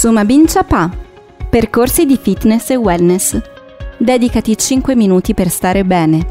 Suma Bincia Pa. Percorsi di fitness e wellness. Dedicati 5 minuti per stare bene.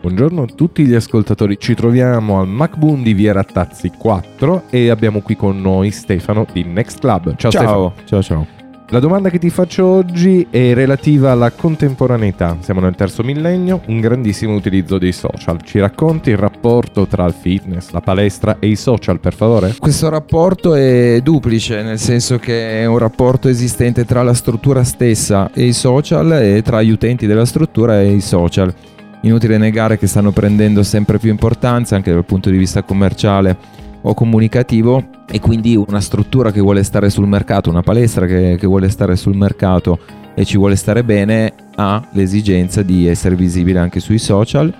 Buongiorno a tutti gli ascoltatori, ci troviamo al MacBoon di Via Rattazzi 4 e abbiamo qui con noi Stefano di Next Club. Ciao, Ciao, Stefano. ciao, ciao. La domanda che ti faccio oggi è relativa alla contemporaneità. Siamo nel terzo millennio, un grandissimo utilizzo dei social. Ci racconti il rapporto tra il fitness, la palestra e i social, per favore? Questo rapporto è duplice, nel senso che è un rapporto esistente tra la struttura stessa e i social e tra gli utenti della struttura e i social. Inutile negare che stanno prendendo sempre più importanza anche dal punto di vista commerciale o comunicativo e quindi una struttura che vuole stare sul mercato, una palestra che, che vuole stare sul mercato e ci vuole stare bene ha l'esigenza di essere visibile anche sui social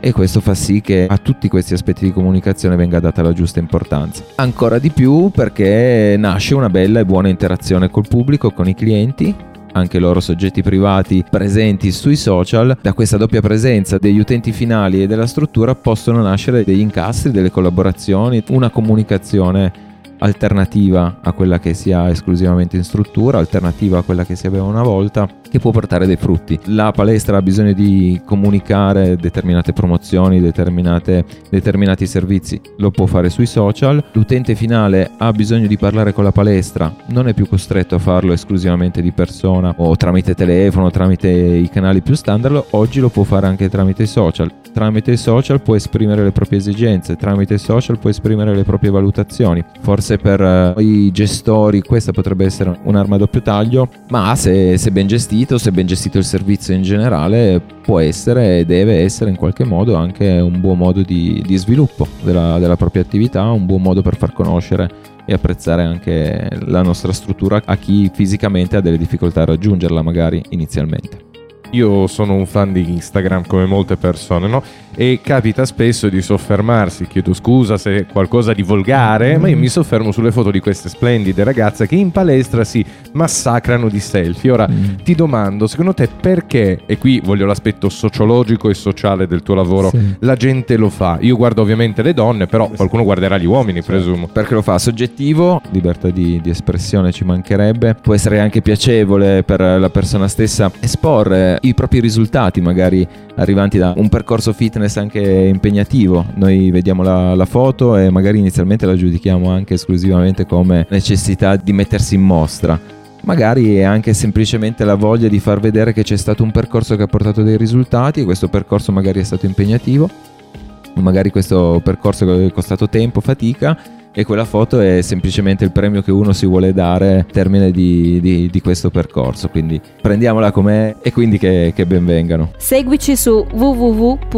e questo fa sì che a tutti questi aspetti di comunicazione venga data la giusta importanza. Ancora di più perché nasce una bella e buona interazione col pubblico, con i clienti anche loro soggetti privati presenti sui social, da questa doppia presenza degli utenti finali e della struttura possono nascere degli incastri, delle collaborazioni, una comunicazione alternativa a quella che si ha esclusivamente in struttura, alternativa a quella che si aveva una volta, che può portare dei frutti. La palestra ha bisogno di comunicare determinate promozioni, determinate, determinati servizi, lo può fare sui social. L'utente finale ha bisogno di parlare con la palestra, non è più costretto a farlo esclusivamente di persona o tramite telefono, tramite i canali più standard, oggi lo può fare anche tramite i social. Tramite i social può esprimere le proprie esigenze, tramite i social può esprimere le proprie valutazioni. Forse per eh, i gestori questa potrebbe essere un'arma a doppio taglio, ma se, se ben gestito, se ben gestito il servizio in generale, può essere e deve essere in qualche modo anche un buon modo di, di sviluppo della, della propria attività, un buon modo per far conoscere e apprezzare anche la nostra struttura a chi fisicamente ha delle difficoltà a raggiungerla magari inizialmente. Io sono un fan di Instagram come molte persone, no? E capita spesso di soffermarsi, chiedo scusa se è qualcosa di volgare, ma io mi soffermo sulle foto di queste splendide ragazze che in palestra si massacrano di selfie. Ora Mm. ti domando, secondo te perché, e qui voglio l'aspetto sociologico e sociale del tuo lavoro, Sì. la gente lo fa? Io guardo ovviamente le donne, però qualcuno guarderà gli uomini, presumo. Perché lo fa soggettivo, libertà di, di espressione ci mancherebbe, può essere anche piacevole per la persona stessa esporre i propri risultati, magari arrivanti da un percorso fitness anche impegnativo. Noi vediamo la, la foto e magari inizialmente la giudichiamo anche esclusivamente come necessità di mettersi in mostra. Magari è anche semplicemente la voglia di far vedere che c'è stato un percorso che ha portato dei risultati e questo percorso magari è stato impegnativo, magari questo percorso è costato tempo, fatica e quella foto è semplicemente il premio che uno si vuole dare al termine di, di- di questo percorso. Quindi prendiamola com'è e quindi che, che ben vengano. Seguici su www.mboom.it.